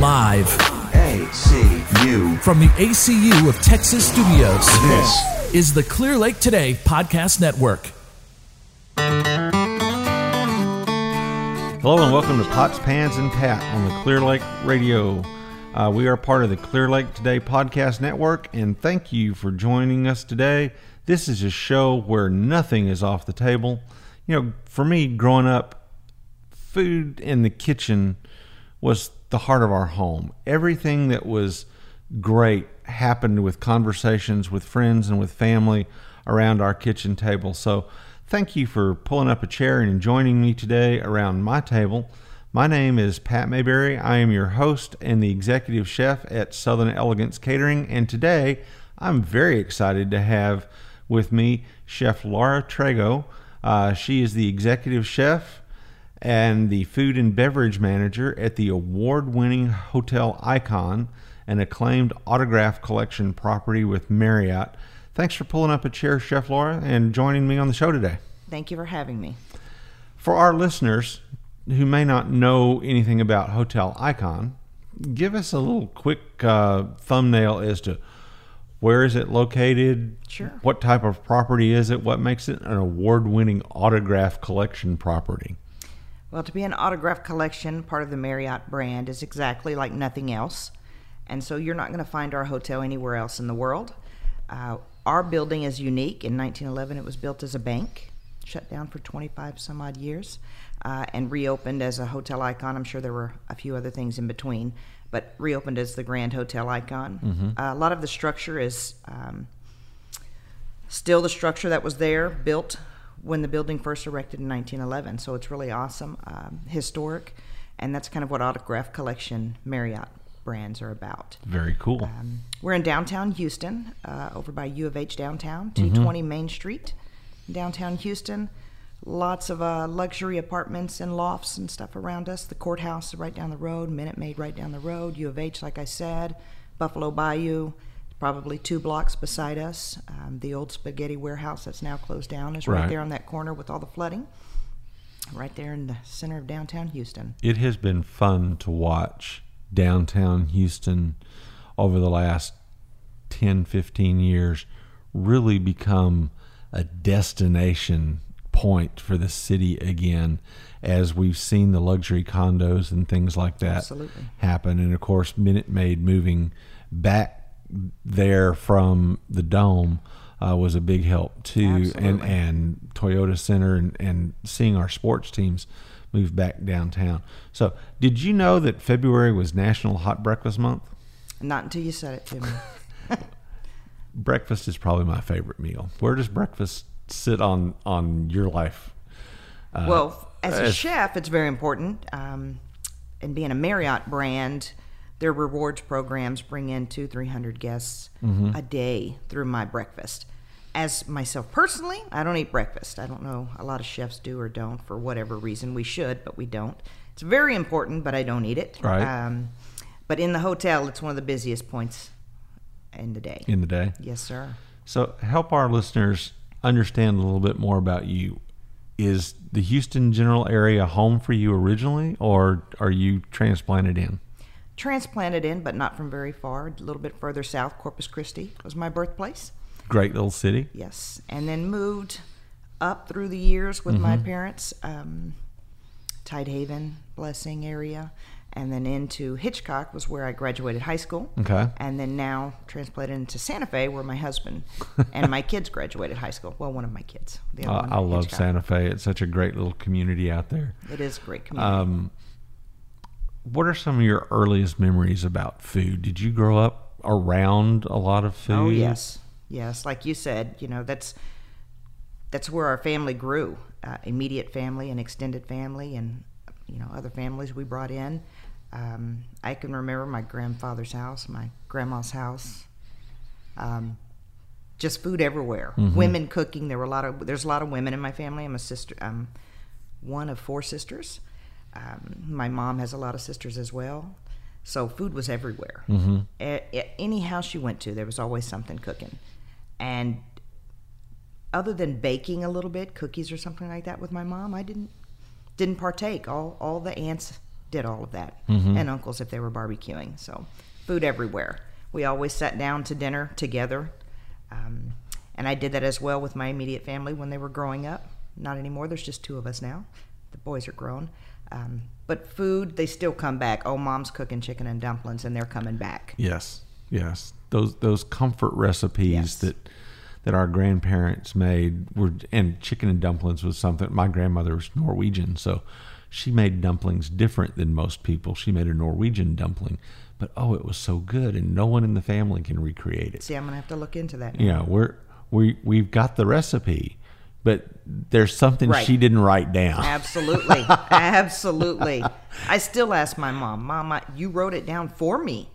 Live ACU. from the ACU of Texas Studios This is the Clear Lake Today Podcast Network. Hello and welcome to Pots, Pans, and Pat on the Clear Lake Radio. Uh, we are part of the Clear Lake Today Podcast Network, and thank you for joining us today. This is a show where nothing is off the table. You know, for me, growing up, food in the kitchen was the heart of our home. Everything that was great happened with conversations with friends and with family around our kitchen table. So, thank you for pulling up a chair and joining me today around my table. My name is Pat Mayberry. I am your host and the executive chef at Southern Elegance Catering. And today I'm very excited to have with me Chef Laura Trago. Uh, she is the executive chef and the food and beverage manager at the award winning Hotel Icon, an acclaimed autograph collection property with Marriott. Thanks for pulling up a chair, Chef Laura, and joining me on the show today. Thank you for having me. For our listeners who may not know anything about Hotel Icon, give us a little quick uh, thumbnail as to where is it located? Sure. What type of property is it? What makes it an award-winning autograph collection property? Well, to be an autograph collection, part of the Marriott brand, is exactly like nothing else. And so you're not going to find our hotel anywhere else in the world. Uh, our building is unique. In 1911, it was built as a bank, shut down for 25 some odd years, uh, and reopened as a hotel icon. I'm sure there were a few other things in between, but reopened as the Grand Hotel Icon. Uh, a lot of the structure is um, still the structure that was there, built when the building first erected in 1911. So it's really awesome, um, historic, and that's kind of what Autograph Collection Marriott brands are about. Very cool. Um, we're in downtown Houston, uh, over by U of H downtown, 220 Main Street, downtown Houston. Lots of uh, luxury apartments and lofts and stuff around us. The courthouse is right down the road, Minute Maid right down the road, U of H, like I said, Buffalo Bayou, probably two blocks beside us. Um, the old spaghetti warehouse that's now closed down is right, Right. there on that corner with all the flooding, right there in the center of downtown Houston. it has been fun to watch downtown Houston over the last 10, 15 years really become a destination point for the city again as we've seen the luxury condos and things like that Absolutely. happen. And of course, Minute Maid moving back there from the dome uh, was a big help too. And, Absolutely. and Toyota Center and, and seeing our sports teams move back downtown. So, did you know that February was National Hot Breakfast Month? Not until you said it to me. Breakfast is probably my favorite meal. Where does breakfast sit on on your life? Uh, well, as a as- chef, it's very important. Um, and being a Marriott brand, their rewards programs bring in two, three hundred guests Mm-hmm. a day through my breakfast. As myself personally, I don't eat breakfast. I don't know a lot of chefs do or don't for whatever reason. We should, but we don't. It's very important, but I don't eat it. Right. Um, but in the hotel, it's one of the busiest points in the day. in the day. Yes, sir. So, help our listeners understand a little bit more about you. Is the Houston general area home for you originally, or are you transplanted in? Transplanted in, but not from very far. A little bit further south, Corpus Christi was my birthplace. Great little city. Yes, and then moved up through the years with my parents, um, Tidehaven, Blessing area, and then into Hitchcock was where I graduated high school. Okay. And then now transplanted into Santa Fe, where my husband and my kids graduated high school. Well, one of my kids. The other Uh, one I love Hitchcock. Santa Fe. It's such a great little community out there. It is a great community. Um, what are some of your earliest memories about food? Did you grow up around a lot of food? Oh yes, yes. Like you said, you know that's that's where our family grew. Uh, immediate family and extended family, and you know other families we brought in. Um, I can remember my grandfather's house, my grandma's house. Um, just food everywhere. Women cooking. There were a lot of. There's a lot of women in my family. I'm a sister. I'm one of four sisters. Um, my mom has a lot of sisters as well. So food was everywhere. Mm-hmm. any house you went to, there was always something cooking. And other than baking a little bit, cookies or something like that with my mom, I didn't didn't partake. All all the aunts did all of that, and uncles if they were barbecuing. So, food everywhere. We always sat down to dinner together, um, and I did that as well with my immediate family when they were growing up. Not anymore. There's just two of us now. The boys are grown. Um, but food, they still come back. Oh, mom's cooking chicken and dumplings, and they're coming back. Yes, yes. Those those comfort recipes Yes. that that our grandparents made were, and chicken and dumplings was something. My grandmother was Norwegian, so she made dumplings different than most people. She made a Norwegian dumpling, but oh, it was so good, and no one in the family can recreate it. See, I'm gonna have to look into that. Now. Know, we're we we've got the recipe, but there's something Right. she didn't write down. Absolutely, absolutely. I still ask my mom, Mama, you wrote it down for me.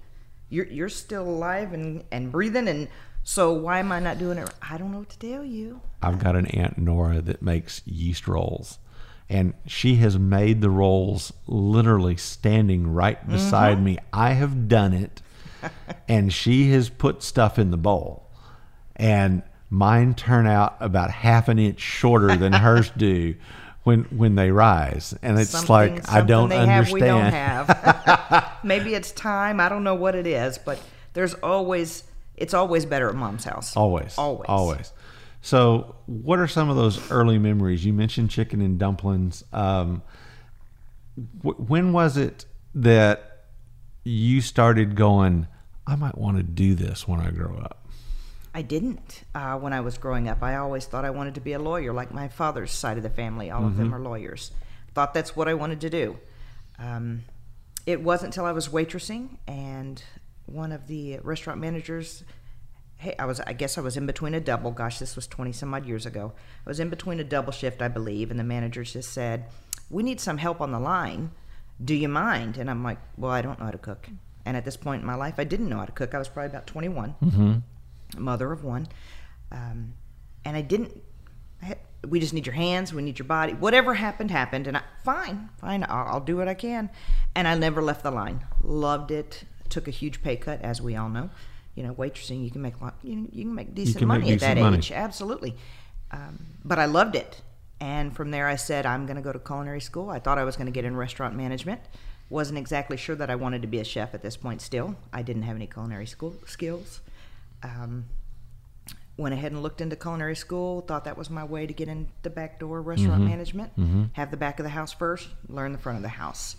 You're you're still alive and and breathing, and so why am I not doing it? I don't know what to tell you. I've got an aunt Nora that makes yeast rolls, and she has made the rolls literally standing right mm-hmm. beside me. I have done it, and she has put stuff in the bowl, and mine turn out about half an inch shorter than hers do when when they rise, and it's Something- like I don't they understand. Have, we don't have. Maybe it's time. I don't know what it is, but there's always it's always better at mom's house. Always. always, Always. So, what are some of those early memories? You mentioned chicken and dumplings. Um, wh- when was it that you started going, I might want to do this when I grow up? I didn't uh, when I was growing up. I always thought I wanted to be a lawyer, like my father's side of the family. All of them are lawyers. Thought that's what I wanted to do. Um, it wasn't until I was waitressing, and one of the restaurant managers. Hey, I was. I guess I was in between a double. Gosh, this was twenty some odd years ago. I was in between a double shift, I believe, and the manager just said, "We need some help on the line. Do you mind?" And I'm like, "Well, I don't know how to cook." And at this point in my life, I didn't know how to cook. I was probably about 21 mother of one, um, and I didn't. I had- We just need your hands. We need your body. Whatever happened, happened, and I fine, fine. I'll, I'll do what I can. And I never left the line. Loved it. Took a huge pay cut, as we all know. You know, waitressing, you can make lot. You, you can make decent can make money at that money. age. Absolutely. Um, but I loved it. And from there, I said, I'm going to go to culinary school. I thought I was going to get in restaurant management. Wasn't exactly sure that I wanted to be a chef at this point still. I didn't have any culinary school skills. Um, went ahead and looked into culinary school, thought that was my way to get in the back door restaurant Mm-hmm. management, have the back of the house first, learn the front of the house.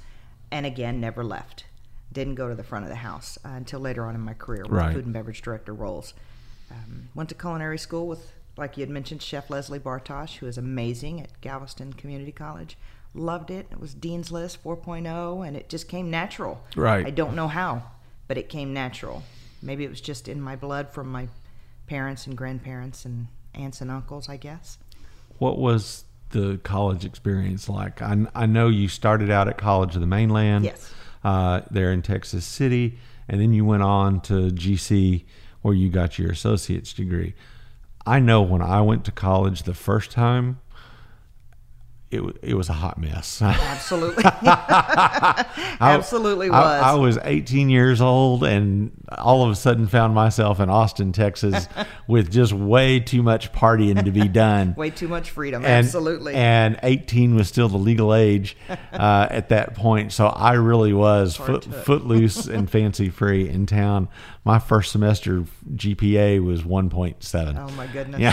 And again, never left. Didn't go to the front of the house uh, until later on in my career with Right. food and beverage director roles. Um, went to culinary school with, like you had mentioned, Chef Leslie Bartosh, who is amazing at Galveston Community College. Loved it. It was Dean's List 4.0, and it just came natural. Right. I don't know how, but it came natural. Maybe it was just in my blood from my parents and grandparents and aunts and uncles, I guess. What was the college experience like? I, I know you started out at College of the Mainland. Yes. Uh, there in Texas City, and then you went on to GC where you got your associate's degree. I know when I went to college the first time, it, it was a hot mess. Absolutely. Absolutely I, was. I was 18 years old and all of a sudden found myself in Austin, Texas with just way too much partying to be done. Way too much freedom. And, Absolutely. And 18 was still the legal age uh, at that point. So I really was foot, footloose and fancy free in town. My first semester GPA was 1.7. oh, my goodness. Yeah.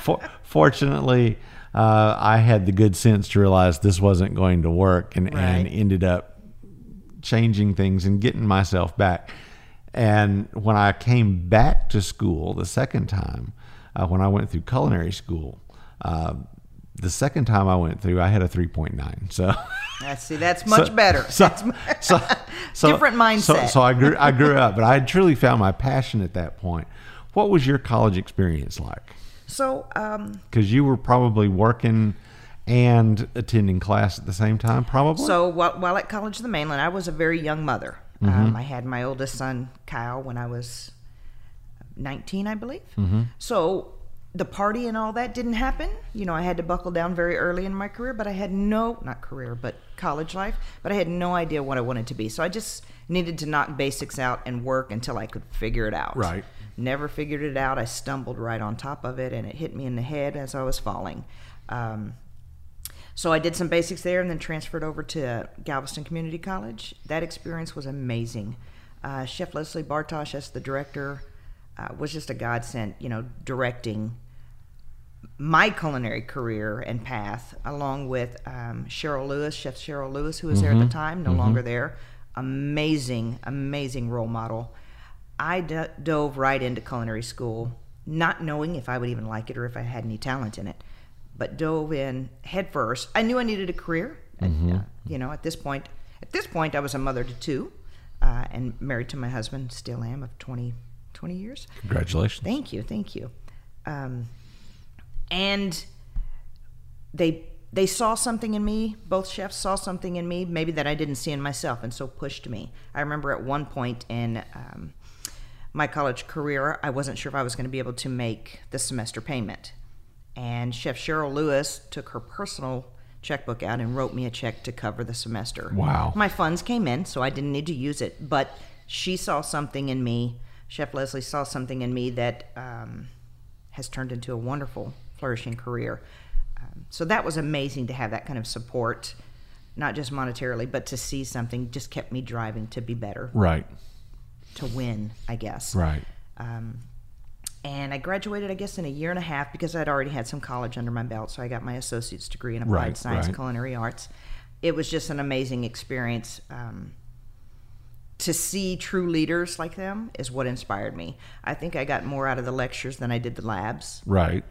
For, fortunately, uh, I had the good sense to realize this wasn't going to work and, and ended up changing things and getting myself back. And when I came back to school the second time, uh, when I went through culinary school, uh, the second time I went through, I had a 3.9. So. That's, see, that's much So- better. So, That's so, so- Different So, mindset. so I grew, I grew up, but I had truly found my passion at that point. What was your college experience like? So, um, Because you were probably working and attending class at the same time, probably. So while, while at College of the Mainland, I was a very young mother. Um, I had my oldest son, Kyle, when I was 19, I believe. So the party and all that didn't happen. You know, I had to buckle down very early in my career, but I had no, not career, but college life, but I had no idea what I wanted to be. So I just needed to knock basics out and work until I could figure it out. Right. Never figured it out. I stumbled right on top of it and it hit me in the head as I was falling. Um, So I did some basics there and then transferred over to Galveston Community College. That experience was amazing. Uh, Chef Leslie Bartosh, as the director, uh, was just a godsend, you know, directing my culinary career and path, along with um, Cheryl Lewis, Chef Cheryl Lewis, who was there at the time, no longer there. Amazing, amazing role model. I d- dove right into culinary school, not knowing if I would even like it or if I had any talent in it, but dove in head first. I knew I needed a career. Uh, you know, at this point, at this point, I was a mother to two, uh, and married to my husband. Still am of 20, 20 years. Congratulations. Thank you, thank you. Um, and they they saw something in me. Both chefs saw something in me, maybe that I didn't see in myself, and so pushed me. I remember at one point in um, my college career, I wasn't sure if I was going to be able to make the semester payment, and Chef Cheryl Lewis took her personal checkbook out and wrote me a check to cover the semester. Wow. My funds came in, so I didn't need to use it, but she saw something in me. Chef Leslie saw something in me that um, has turned into a wonderful, flourishing career. Um, so that was amazing to have that kind of support, not just monetarily, but to see something just kept me driving to be better, Right. To win, I guess. Right. Um, and I graduated, I guess, in a year and a half because I'd already had some college under my belt. So I got my associate's degree in applied Right, science, right. culinary arts. It was just an amazing experience. Um, to see true leaders like them is what inspired me. I think I got more out of the lectures than I did the labs. Right.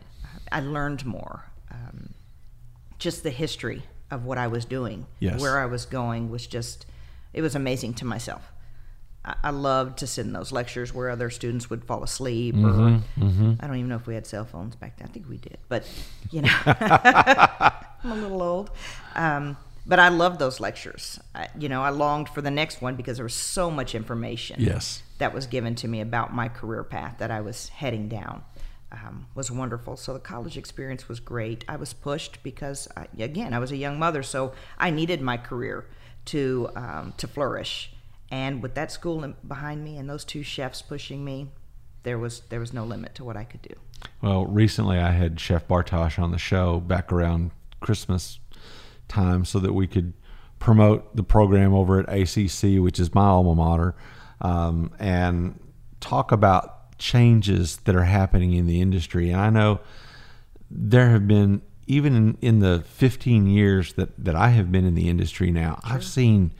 I learned more. Um, just the history of what I was doing, Yes. where I was going was just, it was amazing to myself. I, loved to sit in those lectures where other students would fall asleep, or Mm-hmm, I don't even know if we had cell phones back then. I think we did, but you know, I'm a little old. Um, but I loved those lectures. I, you know, I longed for the next one because there was so much information Yes. that was given to me about my career path that I was heading down um, was wonderful. So the college experience was great. I was pushed because, I, again, I was a young mother, so I needed my career to um, to flourish. And with that school behind me and those two chefs pushing me, there was there was no limit to what I could do. Well, recently I had Chef Bartosh on the show back around Christmas time so that we could promote the program over at ACC, which is my alma mater, um, and talk about changes that are happening in the industry. And I know there have been, even in, in the 15 years that, that I have been in the industry now, I've seen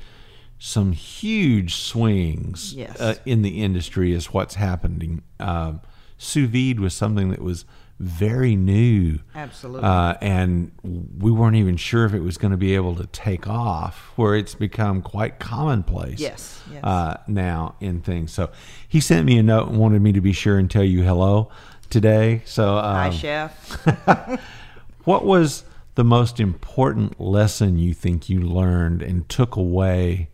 some huge swings Yes. uh, in the industry is what's happening. Um, sous vide was something that was very new. Absolutely. Uh, and we weren't even sure if it was going to be able to take off, where it's become quite commonplace. Yes, yes. Uh, now in things. So he sent me a note and wanted me to be sure and tell you hello today. So um, Hi, chef. what was the most important lesson you think you learned and took away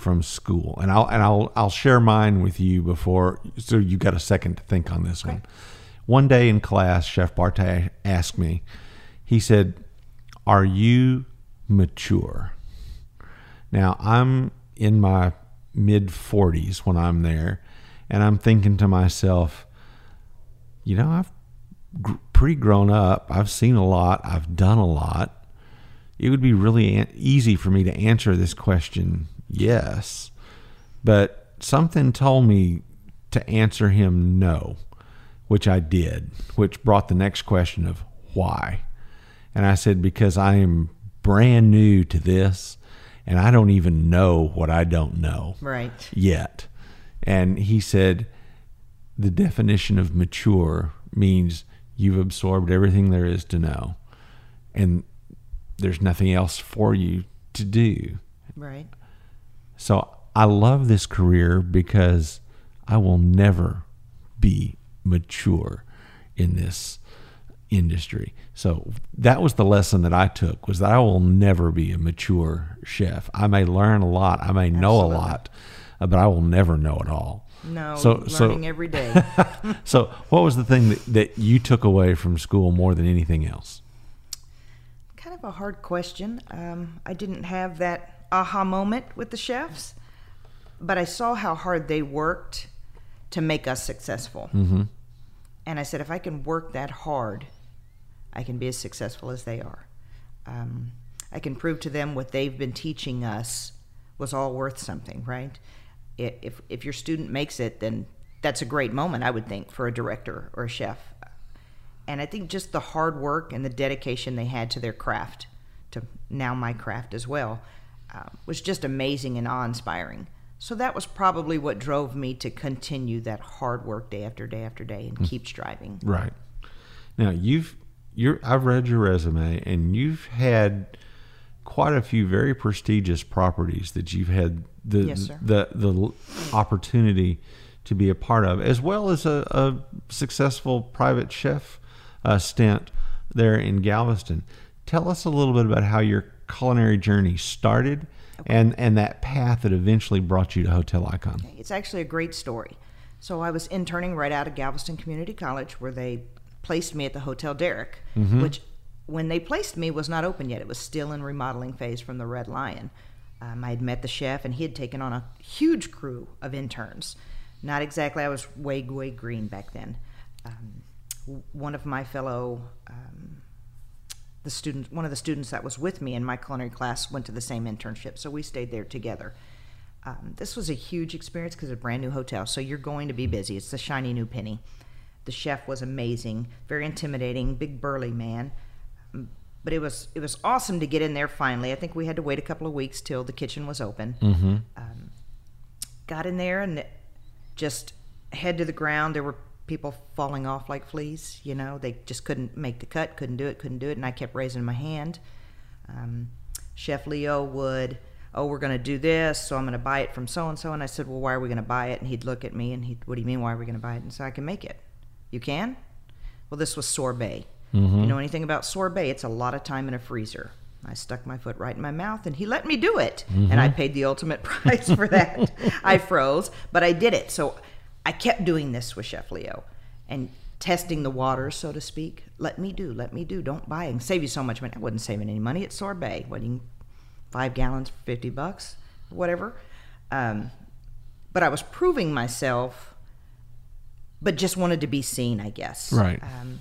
from school? And I'll and I'll I'll share mine with you before so you got a second to think on this one. One day in class, Chef Bartay asked me, he said, Are you mature? Now, I'm in my mid 40s when I'm there, and I'm thinking to myself, you know, I've gr- pretty grown up. I've seen a lot. I've done a lot. It would be really an- easy for me to answer this question, yes. But something told me to answer him no, which I did, which brought the next question of why. And I said, because I am brand new to this and I don't even know what I don't know right. yet. And he said, the definition of mature means you've absorbed everything there is to know, and there's nothing else for you to do. Right. So I love this career because I will never be mature in this industry. So that was the lesson that I took was that I will never be a mature chef. I may learn a lot, I may know Absolutely. a lot, uh, but I will never know it all. No, So- so- learning every day. So what was the thing that, that you took away from school more than anything else? kind of a hard question. Um, I didn't have that aha moment with the chefs, but I saw how hard they worked to make us successful. Mm-hmm. And I said, if I can work that hard, I can be as successful as they are. Um, I can prove to them what they've been teaching us was all worth something, right? If if your student makes it, then that's a great moment, I would think, for a director or a chef. And I think just the hard work and the dedication they had to their craft, to now my craft as well, uh, was just amazing and awe-inspiring. So that was probably what drove me to continue that hard work day after day after day and keep striving. Right. Now you've you're I've read your resume and you've had quite a few very prestigious properties that you've had the Yes, the the opportunity to be a part of, as well as a, a successful private chef uh, stint there in Galveston. Tell us a little bit about how your culinary journey started and and that path that eventually brought you to Hotel Icon. It's actually a great story. So I was interning right out of Galveston Community College where they placed me at the Hotel Derek, which when they placed me was not open yet. It was still in remodeling phase from the Red Lion. Um, I had met the chef and he had taken on a huge crew of interns. Not exactly, I was way, way green back then. Um, one of my fellow um, the student, one of the students that was with me in my culinary class went to the same internship, so we stayed there together. Um, this was a huge experience because it's a brand new hotel, so you're going to be busy. It's the shiny new penny. The chef was amazing, very intimidating, big burly man. Um, But it was it was awesome to get in there finally. I think we had to wait a couple of weeks till the kitchen was open. Um, got in there and just head to the ground. There were people falling off like fleas. You know, they just couldn't make the cut, couldn't do it, couldn't do it. And I kept raising my hand. Um, Chef Leo would, oh, we're going to do this, so I'm going to buy it from so and so. And I said, well, why are we going to buy it? And he'd look at me and he'd, what do you mean, why are we going to buy it? And so I can make it. You can? Well, this was sorbet. You know anything about sorbet? It's a lot of time in a freezer. I stuck my foot right in my mouth and he let me do it. And I paid the ultimate price for that. I froze, but I did it. So I kept doing this with Chef Leo and testing the waters, so to speak. Let me do, let me do. Don't buy and save you so much money. I wasn't saving any money. It's sorbet. What, you five gallons for 50 bucks, whatever. Um, but I was proving myself, but just wanted to be seen, I guess. Right. Um,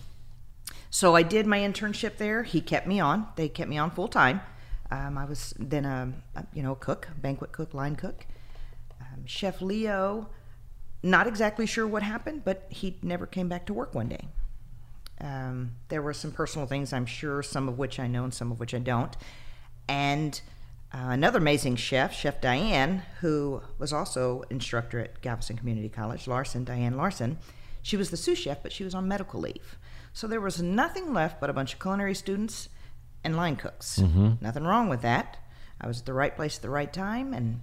so I did my internship there. He kept me on. They kept me on full time. Um, I was then a, a you know cook, banquet cook, line cook. Um, Chef Leo, not exactly sure what happened, but he never came back to work one day. Um, there were some personal things, I'm sure, some of which I know and some of which I don't. And uh, another amazing chef, Chef Diane, who was also instructor at Galveston Community College, Larson, Diane Larson, she was the sous chef, but she was on medical leave. So there was nothing left but a bunch of culinary students and line cooks. Nothing wrong with that. I was at the right place at the right time, and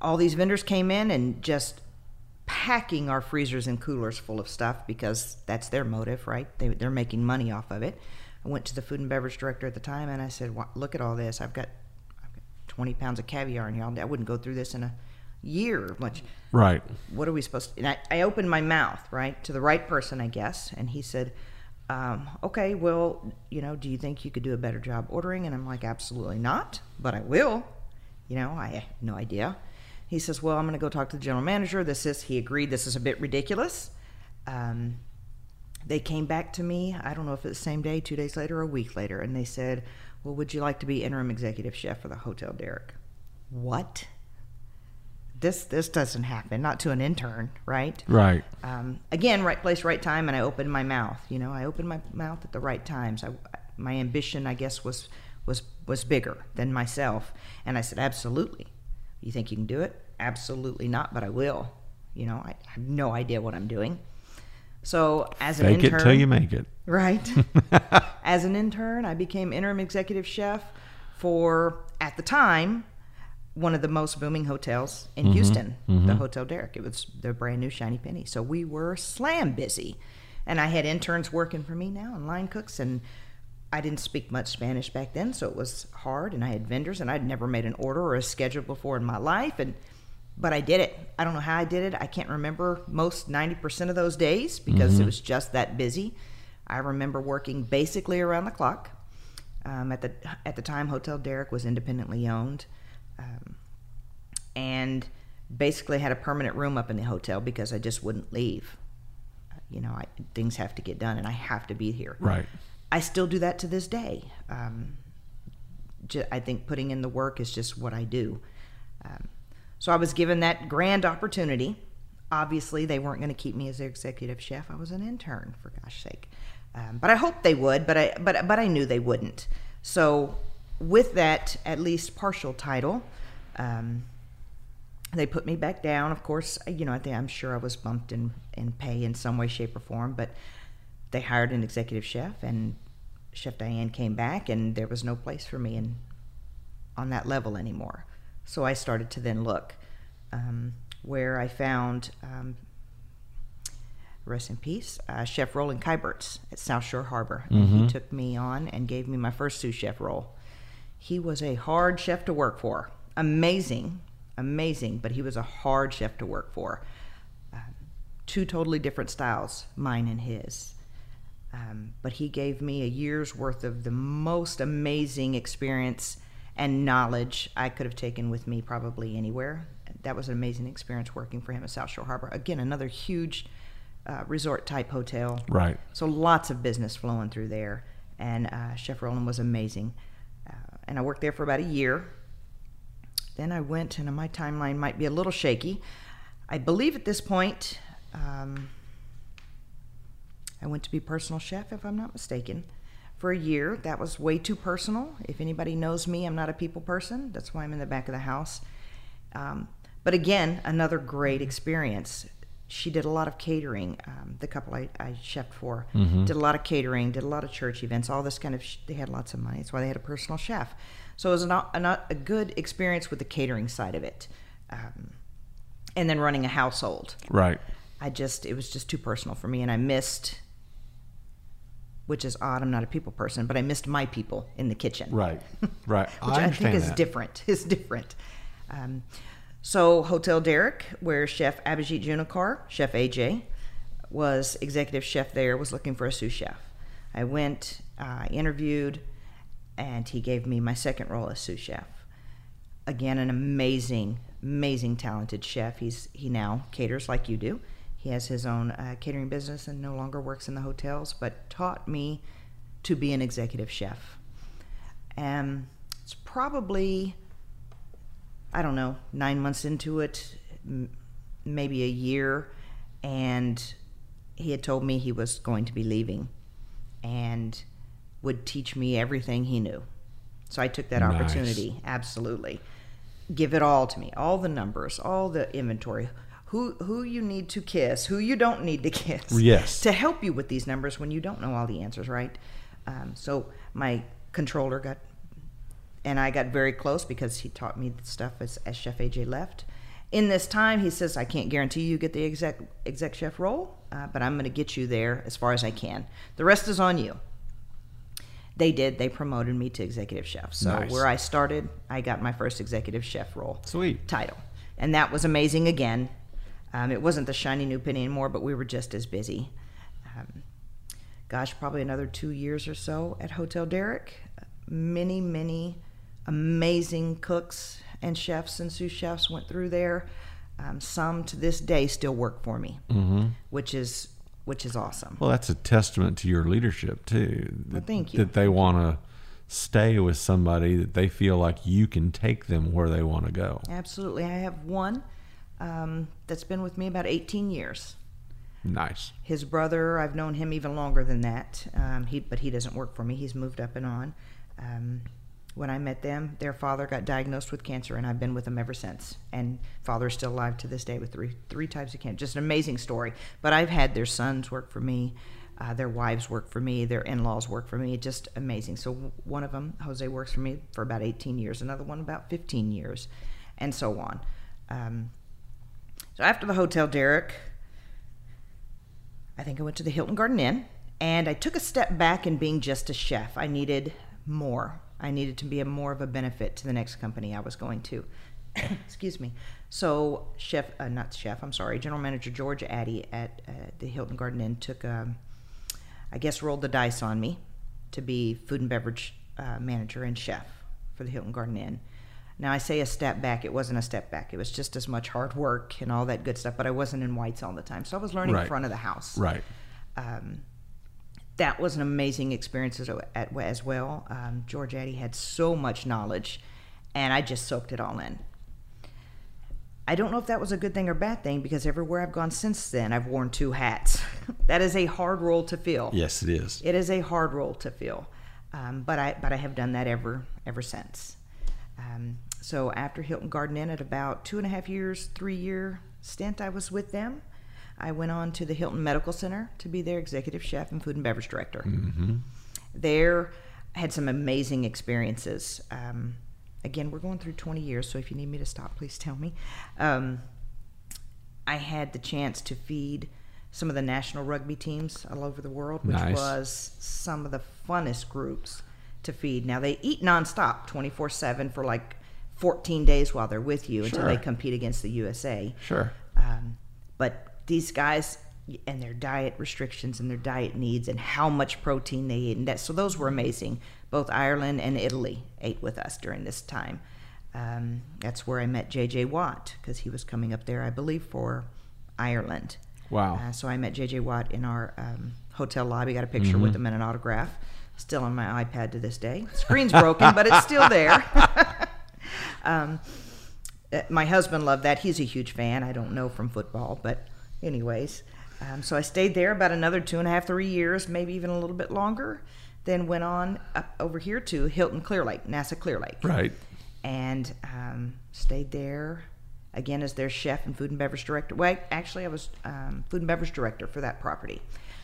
all these vendors came in and just packing our freezers and coolers full of stuff because that's their motive, right? They, they're making money off of it. I went to the food and beverage director at the time and I said, "Look at all this. I've got, I've got 20 pounds of caviar in here. I wouldn't go through this in a year. Much. Right. What are we supposed to?" And I, I opened my mouth right to the right person, I guess, and he said. Um, okay, well, you know, do you think you could do a better job ordering? And I'm like, absolutely not, but I will. You know, I have no idea. He says, Well, I'm going to go talk to the general manager. This is, he agreed, this is a bit ridiculous. Um, they came back to me, I don't know if it's the same day, two days later, or a week later, and they said, Well, would you like to be interim executive chef for the Hotel Derek? What? This, this doesn't happen, not to an intern, right? Right. um, again, right place, right time, and I opened my mouth. You know, I opened my mouth at the right times. I, my ambition, I guess, was was was bigger than myself, and I said, absolutely. You think you can do it? Absolutely not, but I will. You know, I have no idea what I'm doing. So as an Fake intern, it till you make it. Right. As an intern, I became interim executive chef for, at the time, one of the most booming hotels in mm-hmm. Houston, the mm-hmm. Hotel Derek. It was the brand new Shiny Penny. So we were slam busy. And I had interns working for me now and line cooks. And I didn't speak much Spanish back then, so it was hard. And I had vendors, and I'd never made an order or a schedule before in my life. And but I did it. I don't know how I did it. I can't remember most 90% of those days because it was just that busy. I remember working basically around the clock. Um, at the at the time, Hotel Derek was independently owned, um, and basically had a permanent room up in the hotel because I just wouldn't leave. You know, I, things have to get done, and I have to be here. Right. I still do that to this day. Um, think putting in the work is just what I do. Um, so I was given that grand opportunity. Obviously, they weren't going to keep me as their executive chef. I was an intern, for gosh sake. Um, but I hoped they would, but I but but I knew they wouldn't. So with that at least partial title, um, they put me back down. Of course, you know I think I'm sure I was bumped in in pay in some way, shape, or form. But they hired an executive chef, and Chef Diane came back, and there was no place for me in on that level anymore. So I started to then look, um, where I found, um, rest in peace, uh, Chef Roland Kyberts at South Shore Harbor. And he took me on and gave me my first sous chef role. He was a hard chef to work for. Amazing, amazing, but he was a hard chef to work for. Um, two totally different styles, mine and his. Um, but he gave me a year's worth of the most amazing experience and knowledge I could have taken with me probably anywhere. That was an amazing experience working for him at South Shore Harbor. Again, another huge uh, resort type hotel. Right. So lots of business flowing through there. And uh, Chef Roland was amazing. Uh, and I worked there for about a year. Then I went, and my timeline might be a little shaky. I believe at this point, um, I went to be personal chef, if I'm not mistaken, for a year. That was way too personal. If anybody knows me, I'm not a people person. That's why I'm in the back of the house. Um, but again, another great experience. She did a lot of catering. Um, the couple I, I chefed for did a lot of catering, did a lot of church events, all this kind of. Sh- they had lots of money. That's why they had a personal chef. So it was not a, not a good experience with the catering side of it, um, and then running a household. Right. I just it was just too personal for me, and I missed. Which is odd. I'm not a people person, but I missed my people in the kitchen Right. Right. which I, think is that. different. Is different. Um, so Hotel Derek, where Chef Abhijit Junakar, Chef AJ, was executive chef there, was looking for a sous chef. I went, uh, interviewed, and he gave me my second role as sous chef. Again, an amazing, amazing, talented chef. He's he now caters like you do. He has his own uh, catering business and no longer works in the hotels, but taught me to be an executive chef. And it's probably, I don't know, nine months into it, m- maybe a year, and he had told me he was going to be leaving and would teach me everything he knew. So I took that Nice. opportunity, absolutely. Give it all to me, all the numbers, all the inventory. Who, who you need to kiss, who you don't need to kiss Yes. to help you with these numbers when you don't know all the answers, right? Um, so my controller got, and I got very close because he taught me the stuff as, as Chef AJ left. In this time, he says, I can't guarantee you get the exec, exec chef role, uh, but I'm going to get you there as far as I can. The rest is on you. They did. They promoted me to executive chef. So Nice. where I started, I got my first executive chef role Sweet. title. And that was amazing again. Um, it wasn't the shiny new penny anymore, but we were just as busy. Um, gosh, probably another two years or so at Hotel Derek. Many, many amazing cooks and chefs and sous chefs went through there. Um, some to this day still work for me, mm-hmm. which is which is awesome. Well, that's a testament to your leadership too. That, thank you. That they want to stay with somebody that they feel like you can take them where they want to go. Absolutely, I have one um, that's been with me about 18 years. Nice. His brother, I've known him even longer than that. Um, he, but he doesn't work for me. He's moved up and on. Um, when I met them, their father got diagnosed with cancer, and I've been with them ever since. And father's still alive to this day with three three types of cancer. Just an amazing story. But I've had their sons work for me, uh, their wives work for me, their in-laws work for me. Just amazing. So one of them, Jose, works for me for about 18 years. Another one about 15 years, and so on. Um, so after the Hotel Derek, I think I went to the Hilton Garden Inn and I took a step back in being just a chef. I needed more. I needed to be a more of a benefit to the next company I was going to. Excuse me. So, chef, uh, not chef, I'm sorry, General Manager George Addy at uh, the Hilton Garden Inn took, um, I guess, rolled the dice on me to be food and beverage uh, manager and chef for the Hilton Garden Inn. Now, I say a step back. It wasn't a step back. It was just as much hard work and all that good stuff, but I wasn't in whites all the time. So I was learning Right. in front of the house Right. that was an amazing experience as, as well. Um, George Addy had so much knowledge, and I just soaked it all in. I don't know if that was a good thing or bad thing because everywhere I've gone since then, I've worn two hats. that is a hard role to fill. Yes, it is. It is a hard role to fill, um, but I but I have done that ever ever since. Um, so after Hilton Garden Inn, at about two and a half years, three year stint, I was with them. I went on to the Hilton Medical Center to be their executive chef and food and beverage director. There, I had some amazing experiences. Um, again, we're going through 20 years, so if you need me to stop, please tell me. Um, I had the chance to feed some of the national rugby teams all over the world, which Nice. was some of the funnest groups to feed. Now they eat nonstop, 24 seven for like 14 days while they're with you until Sure. they compete against the USA. Sure. Um, but these guys and their diet restrictions and their diet needs and how much protein they eat and that so those were amazing. Both Ireland and Italy ate with us during this time. Um, that's where I met J.J. Watt because he was coming up there, I believe, for Ireland. Wow. Uh, so I met J.J. Watt in our um, hotel lobby. Got a picture with him and an autograph. Still on my iPad to this day. Screen's broken, but it's still there. um, uh, my husband loved that. He's a huge fan. I don't know from football, but anyways. Um, so I stayed there about another two and a half, three years, maybe even a little bit longer. Then went on up over here to Hilton Clear Lake, NASA Clear Lake Right. and um, stayed there again as their chef and food and beverage director. Well, actually, I was um, food and beverage director for that property,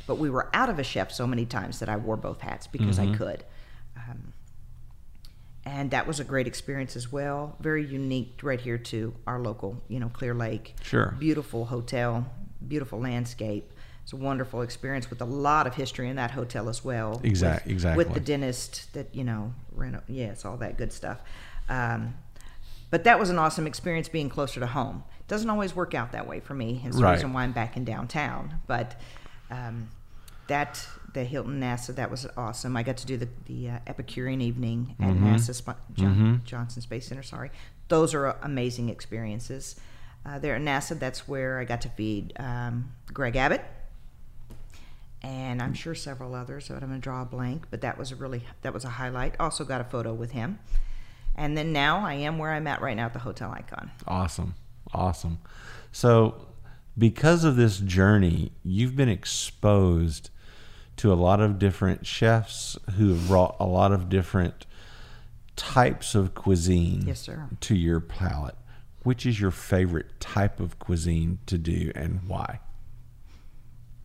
but we were out of a chef so many times that I wore both hats because I could. Um, and that was a great experience as well. Very unique right here to our local, you know, Clear Lake. Sure. Beautiful hotel, beautiful landscape. It's a wonderful experience with a lot of history in that hotel as well. Exact- with, exactly. With the dentist that you know, reno- yes, all that good stuff. Um, but that was an awesome experience being closer to home. Doesn't always work out that way for me. It's the Right. reason why I'm back in downtown. But um, that the Hilton NASA that was awesome. I got to do the the uh, Epicurean evening at Mm-hmm. NASA Sp- John, Johnson Space Center. Sorry, those are uh, amazing experiences. Uh, there at NASA, that's where I got to feed um, Greg Abbott, and I'm sure several others. But I'm going to draw a blank. But that was a really that was a highlight. Also got a photo with him, and then now I am where I'm at right now at the Hotel Icon. Awesome. Awesome. So, because of this journey, you've been exposed to a lot of different chefs who have brought a lot of different types of cuisine Yes, to your palate. Which is your favorite type of cuisine to do and why?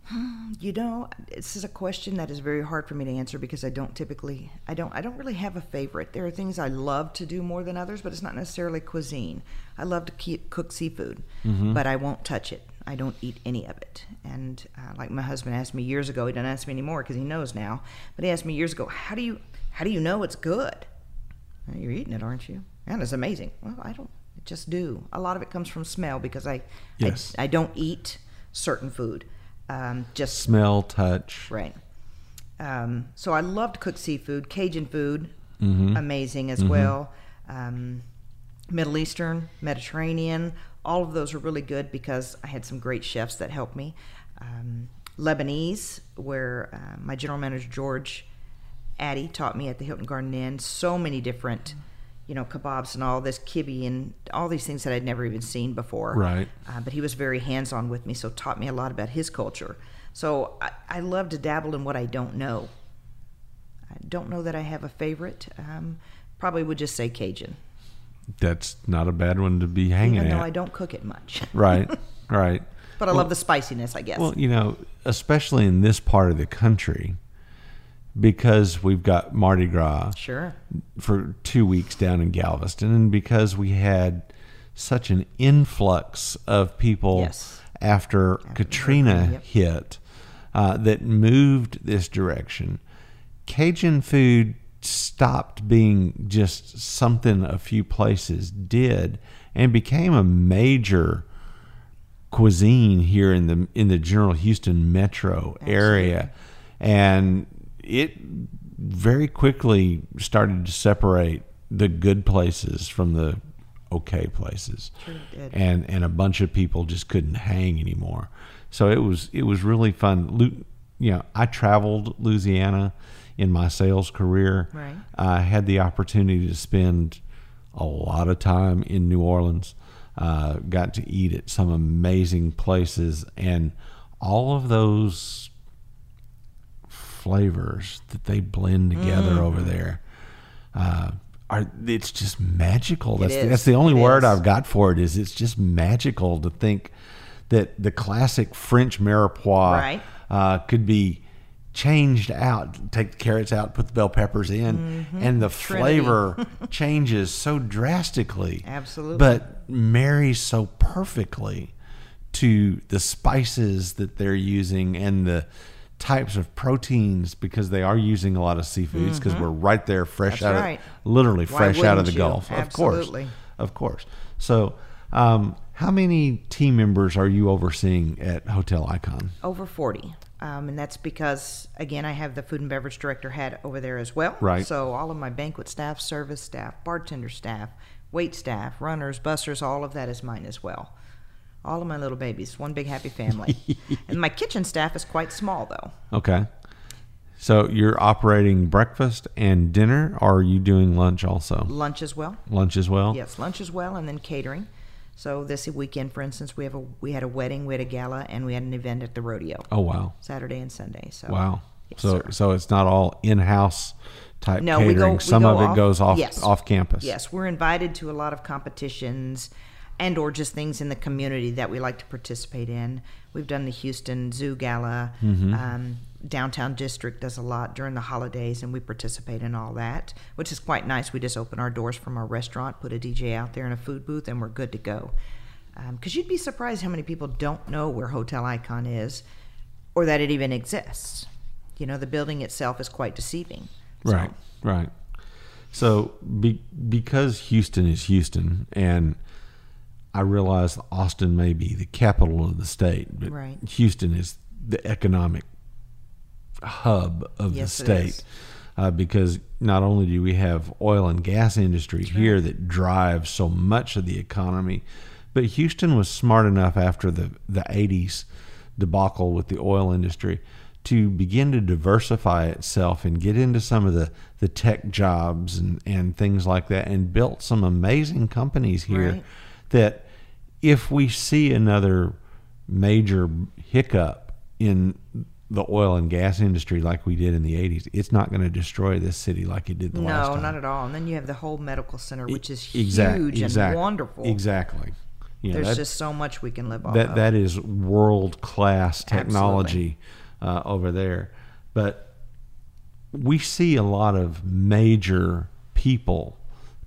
You know, this is a question that is very hard for me to answer because I don't typically, I don't, I don't really have a favorite. There are things I love to do more than others, but it's not necessarily cuisine. I love to keep, cook seafood, mm-hmm. but I won't touch it. I don't eat any of it. And uh, like my husband asked me years ago, he doesn't ask me anymore because he knows now. But he asked me years ago, how do you, how do you know it's good? "Well, You're eating it, aren't you? And it's amazing. Well, I don't I just do. A lot of it comes from smell because I, Yes. I, I don't eat certain food. Um, just Smell, touch. Right. Um, so I loved cooked seafood, Cajun food, Mm-hmm. amazing as well. Um, Middle Eastern, Mediterranean, all of those were really good because I had some great chefs that helped me. Um, Lebanese, where uh, my general manager George Addy taught me at the Hilton Garden Inn so many different, you know, kebabs and all this kibbeh and all these things that I'd never even seen before. Right. Uh, but he was very hands on with me, so taught me a lot about his culture. So I, I love to dabble in what I don't know. I don't know that I have a favorite. Um, probably would just say Cajun, That's not a bad one to be hanging even though at. I don't cook it much. Right. Right. but I love the spiciness, I guess. Well, you know, especially in this part of the country, because we've got Mardi Gras sure. for two weeks down in Galveston, and because we had such an influx of people Yes. after, Katrina yep. hit uh, that moved this direction, Cajun food stopped being just something a few places did and became a major cuisine here in the in the general Houston metro area. And it very quickly started to separate the good places from the okay places. Sure and and a bunch of people just couldn't hang anymore. So it was it was really fun. Lu- you know, I traveled Louisiana in my sales career. Right. I had the opportunity to spend a lot of time in New Orleans. Uh, got to eat at some amazing places, and all of those flavors that they blend together Mm. over there uh, are it's just magical. That's is. that's the only It word is. I've got for it. Is it's just magical to think that the classic French mirepoix Right. uh, could be changed out. Take the carrots out, put the bell peppers in, and the Mm-hmm. Trinity. flavor changes so drastically. Absolutely. but marries so perfectly to the spices that they're using and the types of proteins because they are using a lot of seafoods because we're right there fresh Mm-hmm. That's out right. of literally Why fresh out of the you? Gulf. Of course. Of course. So, um, how many team members are you overseeing at Hotel Icon? Over 40. Um, and that's because, again, I have the food and beverage director hat over there as well. Right. So all of my banquet staff, service staff, bartender staff, wait staff, runners, busters, all of that is mine as well. All of my little babies, one big happy family. and my kitchen staff is quite small, though. Okay. So you're operating breakfast and dinner, or are you doing lunch also? Lunch as well. Lunch as well? Yes, lunch as well, and then catering. So this weekend, for instance, we have a we had a wedding, we had a gala, and we had an event at the rodeo Oh wow. Saturday and Sunday. So Wow. Yes, so sir. so it's not all in-house type No, catering. we go. we Some go of it goes off yes. off campus. Yes, we're invited to a lot of competitions and or just things in the community that we like to participate in. We've done the Houston Zoo Gala. Mm-hmm. Um, Downtown District does a lot during the holidays, and we participate in all that, which is quite nice. We just open our doors from our restaurant, put a DJ out there in a food booth, and we're good to go. Because you'd be surprised how many people don't know where Hotel Icon is, or that it even exists. You know, the building itself is quite deceiving. So- Right. Right. So be, because Houston is Houston, and I realize Austin may be the capital of the state, but Right. Houston is the economic hub of Yes, the state. Uh, because not only do we have oil and gas industry here that drives so much of the economy, but Houston was smart enough after the, the 80s debacle with the oil industry to begin to diversify itself and get into some of the, the tech jobs and, and things like that and built some amazing companies here Right. That if we see another major hiccup in the oil and gas industry like we did in the 80s, it's not going to destroy this city like it did the last time. No, not at all. And then you have the whole medical center, which is Exact- huge exact- and wonderful. Exactly. You know, There's that- just so much we can live off that of. that is world class technology uh, over there. But we see a lot of major people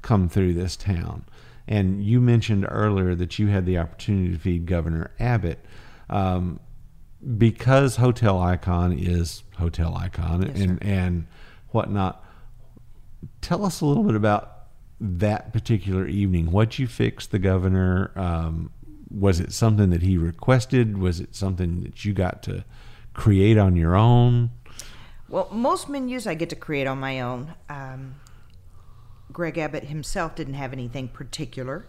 come through this town. And you mentioned earlier that you had the opportunity to feed Governor Abbott. Um, because Hotel Icon is Hotel Icon Yes, and, and whatnot, tell us a little bit about that particular evening. What you fixed the governor? Um, was it something that he requested? Was it something that you got to create on your own? Well, most menus I get to create on my own. Um, Greg Abbott himself didn't have anything particular,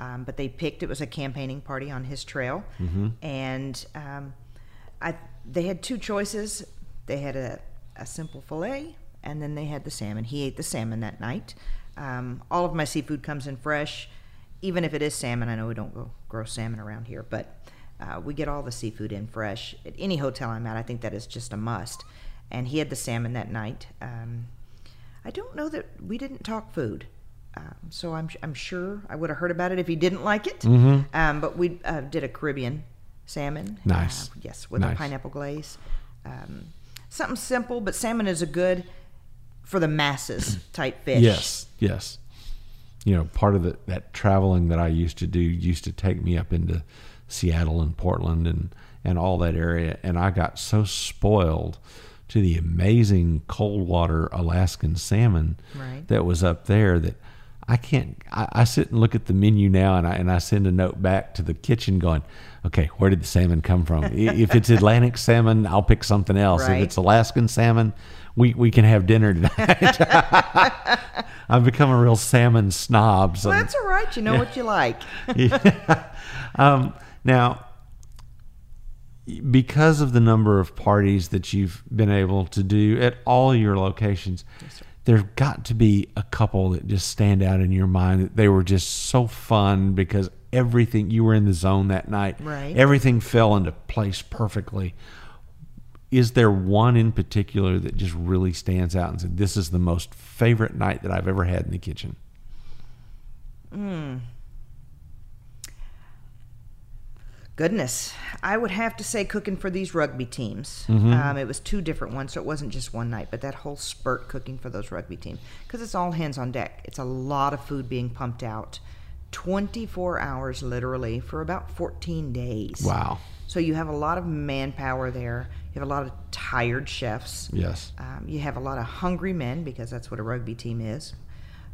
um, but they picked it was a campaigning party on his trail, and um, I they had two choices. They had a, a simple fillet, and then they had the salmon. He ate the salmon that night. Um, all of my seafood comes in fresh, even if it is salmon. I know we don't go grow salmon around here, but uh, we get all the seafood in fresh at any hotel I'm at. I think that is just a must. And he had the salmon that night. Um, I don't know that we didn't talk food. Um, so I'm, I'm sure I would have heard about it if he didn't like it. Um, but we uh, did a Caribbean salmon. Nice. Uh, yes, with Nice. a pineapple glaze. Um, something simple, but salmon is a good for the masses type fish. Yes, yes. You know, part of the, that traveling that I used to do used to take me up into Seattle and Portland and, and all that area. And I got so spoiled to the amazing cold water Alaskan salmon Right. that was up there that I can't. I, I sit and look at the menu now, and I and I send a note back to the kitchen going, "Okay, where did the salmon come from? If it's Atlantic salmon, I'll pick something else. Right. If it's Alaskan salmon, we we can have dinner tonight." I've become a real salmon snob. So Well, that's all right. You know what you like. um, now, because of the number of parties that you've been able to do at all your locations, there's got to be a couple that just stand out in your mind. that They were just so fun because everything you were in the zone that night. Right. Everything fell into place perfectly. Is there one in particular that just really stands out and said, "This is the most favorite night that I've ever had in the kitchen"? Hmm. Goodness, I would have to say cooking for these rugby teams. Um, it was two different ones, so it wasn't just one night, but that whole spurt cooking for those rugby teams because it's all hands on deck. It's a lot of food being pumped out, twenty four hours literally for about fourteen days. Wow. So you have a lot of manpower there. You have a lot of tired chefs. Yes. Um, you have a lot of hungry men because that's what a rugby team is.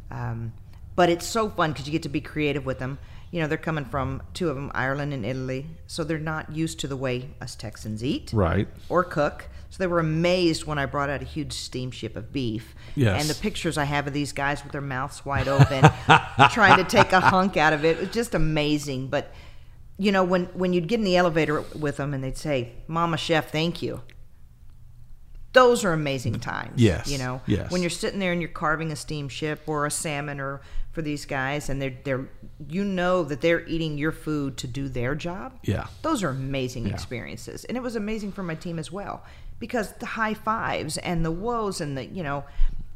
Um, but it's so fun because you get to be creative with them. You know, they're coming from two of them, Ireland and Italy, so they're not used to the way us Texans eat Right. or cook. So they were amazed when I brought out a huge steamship of beef. Yes. And the pictures I have of these guys with their mouths wide open, trying to take a hunk out of it, it was just amazing. But you know, when when you'd get in the elevator with them and they'd say, "Mama Chef, thank you." Those are amazing times. Yes, You know, yes. when you're sitting there and you're carving a steamship or a salmon or for these guys and they're they're you know that they're eating your food to do their job. Yeah. Those are amazing Yeah. experiences. And it was amazing for my team as well because the high fives and the woes and the, you know,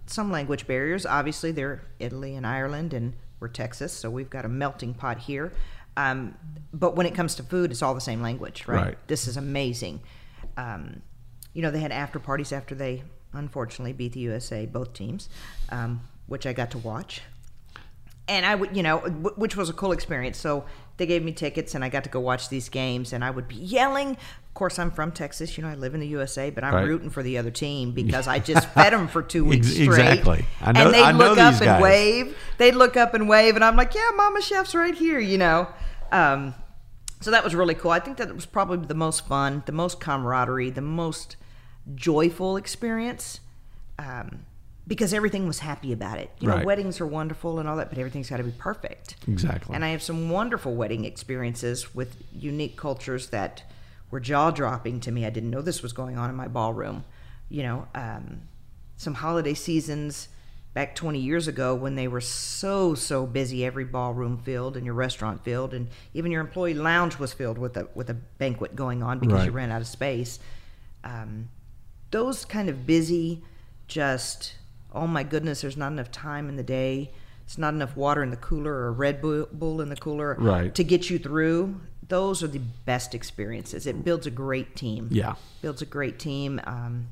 some language barriers. Obviously, they're Italy and Ireland and we're Texas, so we've got a melting pot here. Um, but when it comes to food, it's all the same language, right? Right. This is amazing. Um, you know, they had after parties after they unfortunately beat the USA, both teams, um, which I got to watch and I would, you know, which was a cool experience. So they gave me tickets, and I got to go watch these games, and I would be yelling. Of course, I'm from Texas. You know, I live in the USA, but I'm Right. rooting for the other team because I just fed them for two weeks straight. exactly. I know- and they'd I look up and guys. wave. They'd look up and wave, and I'm like, "Yeah, Mama Chef's right here," you know. Um, so that was really cool. I think that was probably the most fun, the most camaraderie, the most joyful experience. Um, because everything was happy about it. You know, weddings are wonderful and all that, but everything's got to be perfect. Exactly. And I have some wonderful wedding experiences with unique cultures that were jaw dropping to me. I didn't know this was going on in my ballroom. You know, um, some holiday seasons back 20 years ago when they were so, so busy, every ballroom filled and your restaurant filled, and even your employee lounge was filled with a, with a banquet going on because you ran out of space. Um, those kind of busy, just, oh my goodness, there's not enough time in the day. It's not enough water in the cooler or a Red Bull Bull in the cooler Right. to get you through. Those are the best experiences. It builds a great team. Yeah. Builds a great team. Um,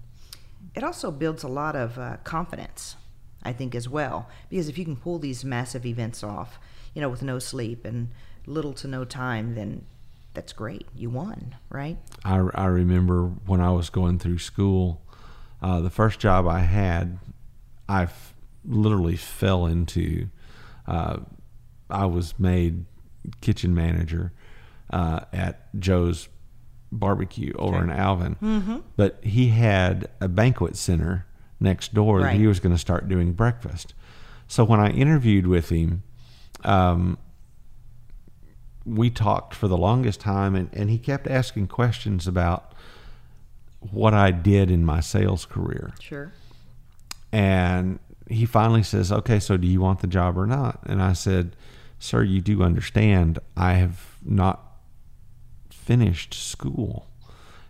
it also builds a lot of uh, confidence, I think, as well. Because if you can pull these massive events off, you know, with no sleep and little to no time, then that's great. You won, right? I, I remember when I was going through school, uh, the first job I had, I f- literally fell into. Uh, I was made kitchen manager uh, at Joe's barbecue over in Alvin, mm-hmm. but he had a banquet center next door that he was going to start doing breakfast. So when I interviewed with him, um, we talked for the longest time and, and he kept asking questions about what I did in my sales career. Sure. And he finally says, Okay, so do you want the job or not? And I said, Sir, you do understand I have not finished school.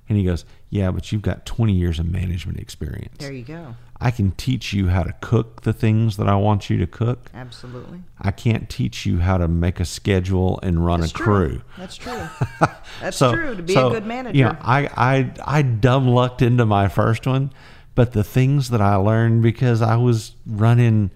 And he goes, Yeah, but you've got 20 years of management experience. There you go. I can teach you how to cook the things that I want you to cook. Absolutely. I can't teach you how to make a schedule and run That's a true. crew. That's true. That's So- true. To be so, a good manager. You know, I, I, I dumb lucked into my first one, but the things that I learned because I was running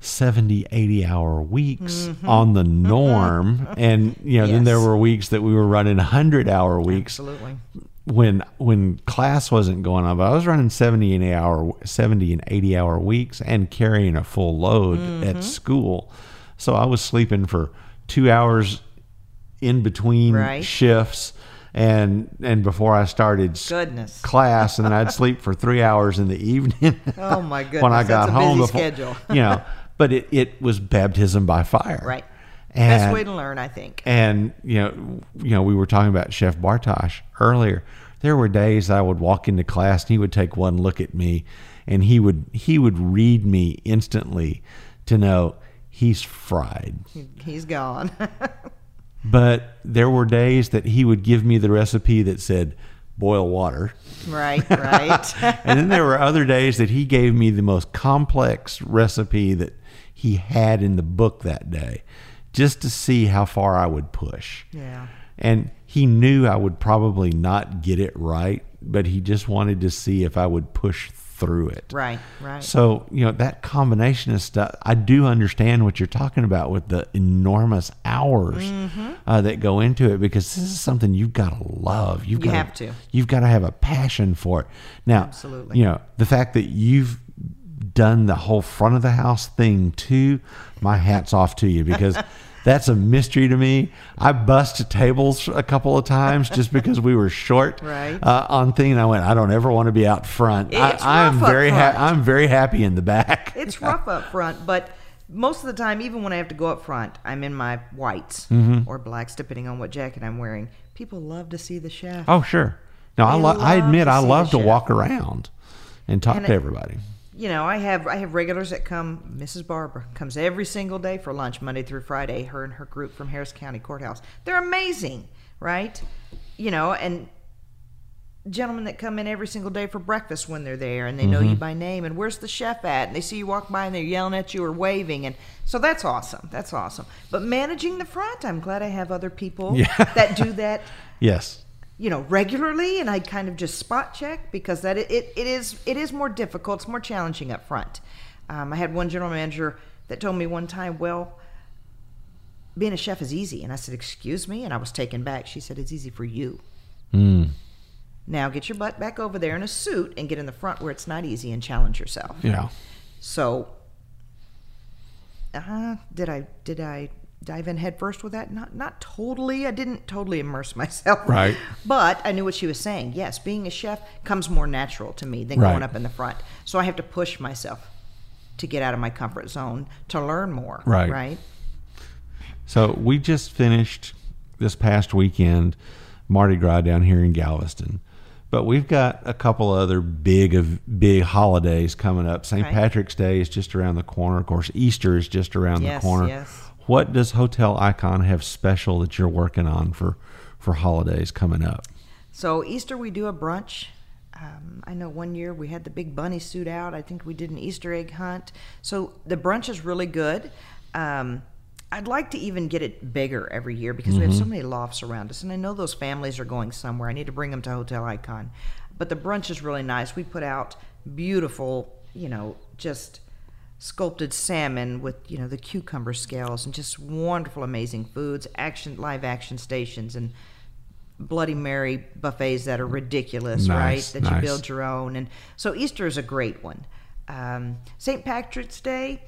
70, 80 hour weeks Mm-hmm. on the norm. and, you know, then there were weeks that we were running 100 hour weeks Absolutely. when when class wasn't going on, but I was running 70 and 80 hour 70 and 80 hour weeks and carrying a full load Mm-hmm. at school. So I was sleeping for 2 hours in between Right. shifts and and before I started Goodness. class and then I'd sleep for 3 hours in the evening. Oh, my when I goodness, got that's a home busy before, schedule. you know, but it, it was baptism by fire. Right. Best And- way to learn, I think. And you know, you know, we were talking about Chef Bartosh earlier. There were days I would walk into class and he would take one look at me, and he would he would read me instantly to know he's fried. He's gone. But there were days that he would give me the recipe that said boil water. right, right. and then there were other days that he gave me the most complex recipe that he had in the book that day just to see how far I would push. Yeah. And he knew I would probably not get it right, but he just wanted to see if I would push through it. right, right. So, you know, that combination of stuff, I do understand what you're talking about with the enormous hours Mm-hmm. Uh, that go into it because this is something you've got to love. You've You got have to. You've got to have a passion for it. Now, Absolutely. you know, the fact that you've done the whole front of the house thing too, my hat's off to you because that's a mystery to me. I busted tables a couple of times just because we were short Right. uh, on thing. And I went, I don't ever want to be out front. It's I, up very. I'm very happy in the back. it's rough up front, but most of the time, even when I have to go up front, I'm in my whites Mm-hmm. or blacks, depending on what jacket I'm wearing. People love to see the chef. Oh, sure. No, I, lo- I admit I love to walk around and talk And to it- everybody. You know, I have I have regulars that come. Mrs. Barbara comes every single day for lunch, Monday through Friday. Her and her group from Harris County Courthouse. They're amazing, right? You know, and gentlemen that come in every single day for breakfast when they're there and they know Mm-hmm. you by name and where's the chef at and they see you walk by and they're yelling at you or waving and so that's awesome that's awesome but managing the front i'm glad i have other people Yeah. that do that Yes. you know regularly and i kind of just spot check because that it, it, it is it is more difficult it's more challenging up front um, i had one general manager that told me one time well being a chef is easy and i said excuse me and i was taken back she said it's easy for you Mm. Now get your butt back over there in a suit and get in the front where it's not easy and challenge yourself Yeah. so uh, did i did i dive in head first with that not not totally i didn't totally immerse myself Right. but i knew what she was saying yes being a chef comes more natural to me than Right. going up in the front so i have to push myself to get out of my comfort zone to learn more Right. right So we just finished this past weekend Mardi Gras down here in Galveston. But we've got a couple other big of big holidays coming up. St. Right. Patrick's Day is just around the corner. Of course, Easter is just around Yes, the corner. yes. What does Hotel Icon have special that you're working on for for holidays coming up? So Easter we do a brunch. Um, I know one year we had the big bunny suit out. I think we did an Easter egg hunt. So the brunch is really good. Um, I'd like to even get it bigger every year because we have so many lofts around us, and I know those families are going somewhere. I need to bring them to Hotel Icon, but the brunch is really nice. We put out beautiful, you know, just sculpted salmon with you know the cucumber scales and just wonderful, amazing foods. Action live action stations and Bloody Mary buffets that are ridiculous, Nice, right? That nice. you build your own, and so Easter is a great one. Um, St. Patrick's Day,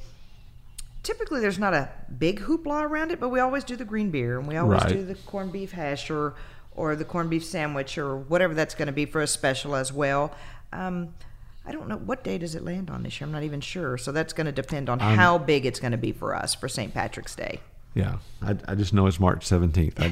typically there's not a big hoopla around it, but we always do the green beer and we always Right. do the corned beef hash or or the corned beef sandwich or whatever that's going to be for a special as well. Um, I don't know what day does it land on this year. I'm not even sure, so that's going to depend on how big it's going to be for us for St. Patrick's Day. Yeah, I, I just know it's March 17th. I,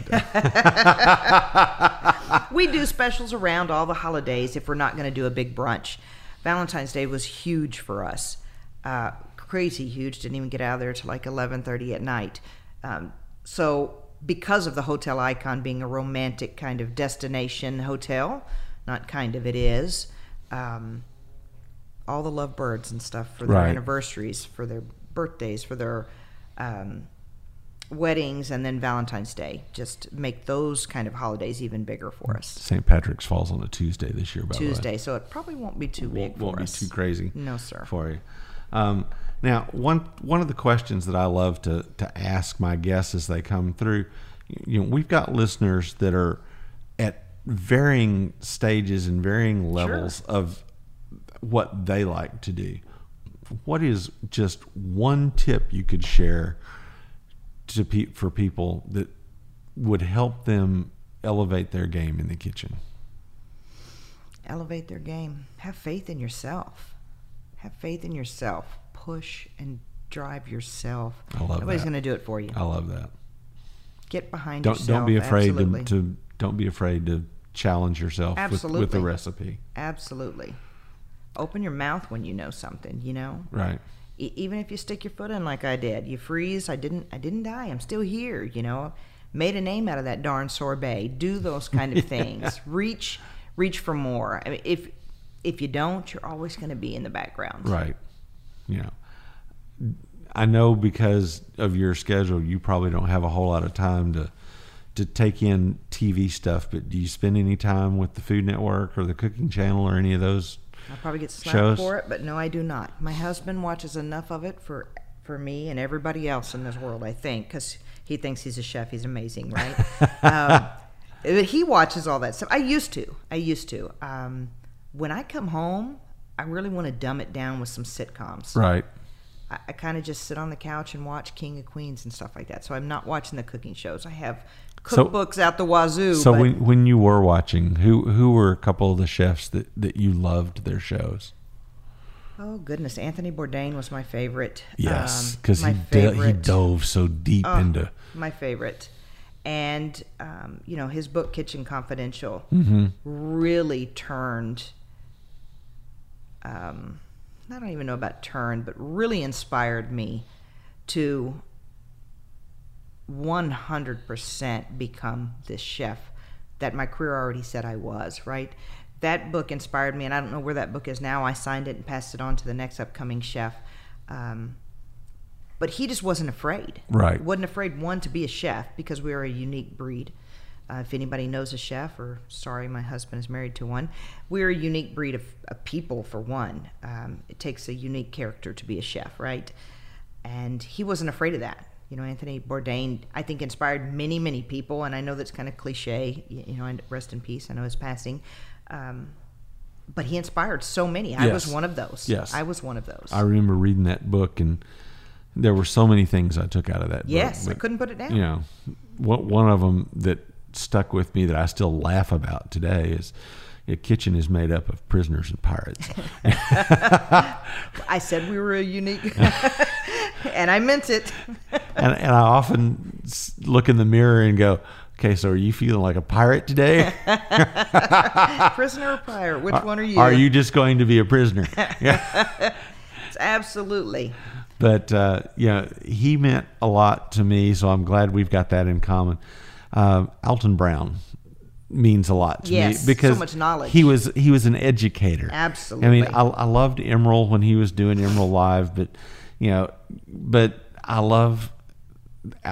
we do specials around all the holidays if we're not going to do a big brunch. Valentine's Day was huge for us, uh, crazy huge. Didn't even get out of there till like eleven thirty at night. Um, so because of the hotel icon being a romantic kind of destination hotel, not kind of it is. Um, all the lovebirds and stuff for their Right. anniversaries, for their birthdays, for their um, weddings, and then Valentine's Day. Just make those kind of holidays even bigger for us. St. Patrick's falls on a Tuesday this year, by the way. Tuesday, so it probably won't be too big won't, won't for be us. too crazy. No, sir. For you. Um, now, one one of the questions that I love to to ask my guests as they come through, you know, we've got listeners that are at varying stages and varying levels of what they like to do. What is just one tip you could share to pe- for people that would help them elevate their game in the kitchen? Elevate their game. Have faith in yourself. Have faith in yourself. Push and drive yourself. I love Nobody's going to do it for you. I love that. Get behind don't yourself. don't be afraid to, to don't be afraid to challenge yourself with, with the recipe. Absolutely. Open your mouth when you know something, you know? Right. E- even if you stick your foot in like I did, you freeze. I didn't. I didn't die. I'm still here. You know, made a name out of that darn sorbet. Do those kind of things. Reach, reach for more. I mean, if if you don't, you're always going to be in the background. Right. Yeah. I know because of your schedule, you probably don't have a whole lot of time to to take in TV stuff. But do you spend any time with the Food Network or the Cooking Channel or any of those? I'll probably get slapped Shows? for it, but no, I do not. My husband watches enough of it for for me and everybody else in this world. I think because he thinks he's a chef. He's amazing, right? um, but he watches all that stuff. I used to. I used to. Um, when I come home, I really want to dumb it down with some sitcoms. Right. I, I kind of just sit on the couch and watch King of Queens and stuff like that. So I'm not watching the cooking shows. I have So- cookbooks out the wazoo. So but when when you were watching, who who were a couple of the chefs that that you loved their shows? oh goodness, Anthony Bourdain was my favorite. Yes, Um, because my he de- he dove so deep Oh, into. my favorite. And um, you know his book Kitchen Confidential Mm-hmm. really turned. Um, I don't even know about turn, but really inspired me to 100% become this chef that my career already said I was, right? That book inspired me, and I don't know where that book is now. I signed it and passed it on to the next upcoming chef. Um, but he just wasn't afraid. Right. Wasn't afraid, one, to be a chef because we are a unique breed. Uh, if anybody knows a chef, or sorry, my husband is married to one, we're a unique breed of, of people, for one. Um, it takes a unique character to be a chef, right? And he wasn't afraid of that. You know, Anthony Bourdain, I think, inspired many, many people, and I know that's kind of cliche. You, know, and rest in peace. I know his passing. Um, but he inspired so many. I was one of those. Yes. I was one of those. I remember reading that book, and there were so many things I took out of that. yes, book, I couldn't put it down. You know, one of them that stuck with me that I still laugh about today is. A kitchen is made up of prisoners and pirates. I said we were a unique, and I meant it. and, and I often look in the mirror and go, "Okay, so are you feeling like a pirate today? Prisoner or prior? Which one are you? Are you just going to be a prisoner?" yeah. Absolutely. But uh, yeah, he meant a lot to me, so I'm glad we've got that in common. Uh, Alton Brown means a lot to Yes, me so because much knowledge. He was he was an educator. Absolutely. I mean, I, I loved Emeril when he was doing Emeril Live, but you know, but I love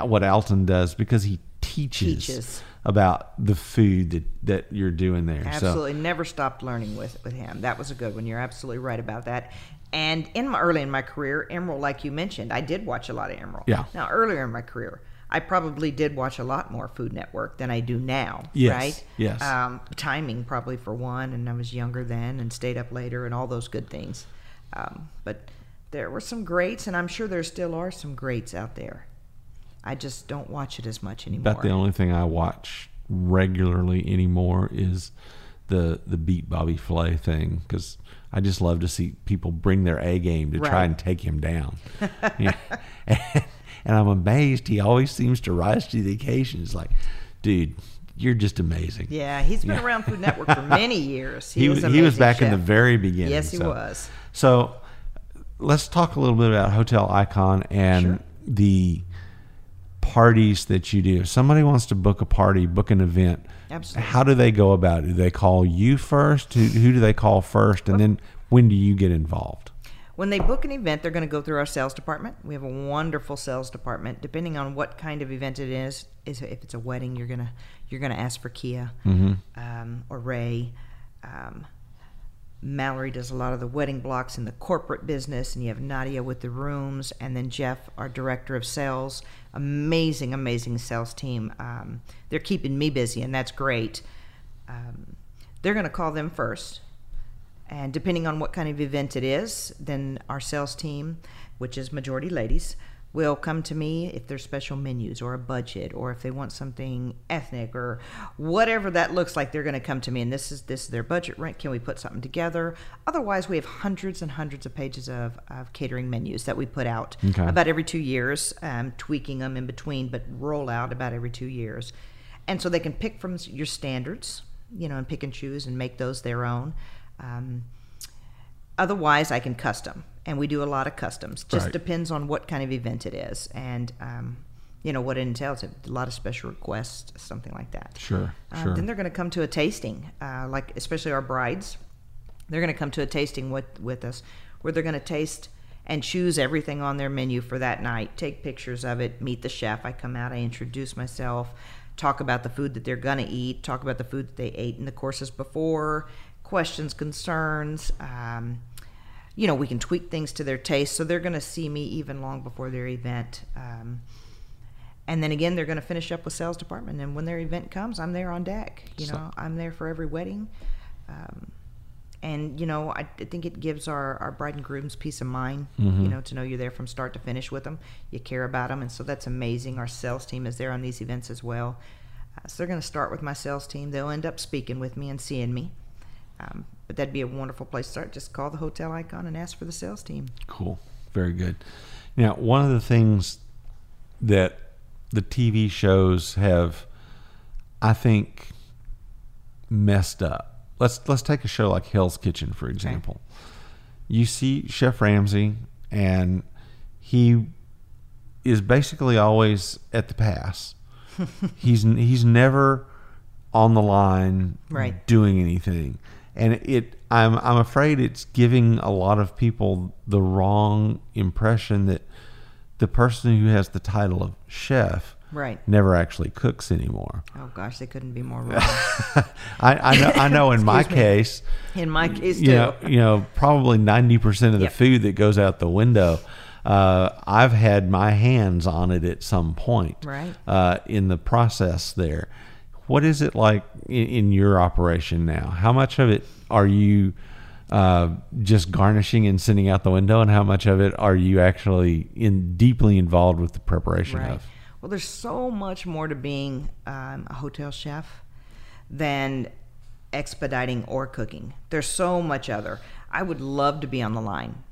what Alton does because he teaches, Teaches. about the food that, that you're doing there. So Absolutely. Never stopped learning with, with him. That was a good one. You're absolutely right about that. And in my early in my career, Emeril, like you mentioned, I did watch a lot of Emeril. Yeah. Now earlier in my career, I probably did watch a lot more Food Network than I do now. Yes, Right. yes. Um, timing probably for one, and I was younger then and stayed up later and all those good things. Um, but there were some greats, and I'm sure there still are some greats out there. I just don't watch it as much anymore. about the only thing I watch regularly anymore is the the beat Bobby Flay thing because I just love to see people bring their A game to try and take him down. Yeah. and, and I'm amazed he always seems to rise to the occasion. It's like, dude, you're just amazing. Yeah, he's been around Food Network for many years. He, he was he was back in the very beginning. Yes, he so- was. So let's talk a little bit about Hotel Icon and Sure. the parties that you do. If somebody wants to book a party, book an event, Absolutely. how do they go about it? Do they call you first? Who, who do they call first? And then when do you get involved? When they book an event, they're going to go through our sales department. We have a wonderful sales department. Depending on what kind of event it is, is if it's a wedding, you're gonna you're gonna ask for Kia um, or Ray. Um, Mallory does a lot of the wedding blocks in the corporate business, and you have Nadia with the rooms, and then Jeff, our director of sales. Amazing, amazing sales team. Um, they're keeping me busy, and that's great. Um, they're going to call them first, and depending on what kind of event it is, then our sales team, which is majority ladies, will come to me if there's special menus or a budget or if they want something ethnic or whatever that looks like they're going to come to me. And this is this is their budget rent. Can we put something together? Otherwise we have hundreds and hundreds of pages of, of catering menus that we put out Okay. about every two years um, tweaking them in between but roll out about every two years. And so they can pick from your standards you know and pick and choose and make those their own um, Otherwise, I can custom, and we do a lot of customs. Just Right. depends on what kind of event it is, and um, you know what it entails. A lot of special requests, something like that. Sure, Uh, sure. Then they're going to come to a tasting, uh, like especially our brides. They're going to come to a tasting with with us, where they're going to taste and choose everything on their menu for that night. Take pictures of it. Meet the chef. I come out. I introduce myself. Talk about the food that they're going to eat. Talk about the food that they ate in the courses before. Questions, concerns. Um, you know, we can tweak things to their taste. So they're going to see me even long before their event. Um, and then again, they're going to finish up with sales department. And when their event comes, I'm there on deck. You So- know, I'm there for every wedding. Um, and, you know, I, I think it gives our, our bride and grooms peace of mind, Mm-hmm. you know, to know you're there from start to finish with them. You care about them. And so that's amazing. Our sales team is there on these events as well. Uh, so they're going to start with my sales team. They'll end up speaking with me and seeing me. Um, but that'd be a wonderful place to start. Just call the hotel icon and ask for the sales team. Cool. Very good. Now, one of the things that the TV shows have, I think, messed up. Let's let's take a show like Hell's Kitchen for example. You see Chef Ramsay, and he is basically always at the pass. he's he's never on the line Right. doing anything and it I'm I'm afraid it's giving a lot of people the wrong impression that the person who has the title of chef Right. never actually cooks anymore. Oh gosh, they couldn't be more wrong. I, I know I know in my me. case In my case, too. you know, you know, probably ninety percent of the Yep. food that goes out the window, uh, I've had my hands on it at some point, Right. Uh, in the process there, what is it like in, in your operation now? How much of it are you uh, just garnishing and sending out the window, and how much of it are you actually in deeply involved with the preparation Right. of? Well, there's so much more to being um, a hotel chef than expediting or cooking. There's so much other. I would love to be on the line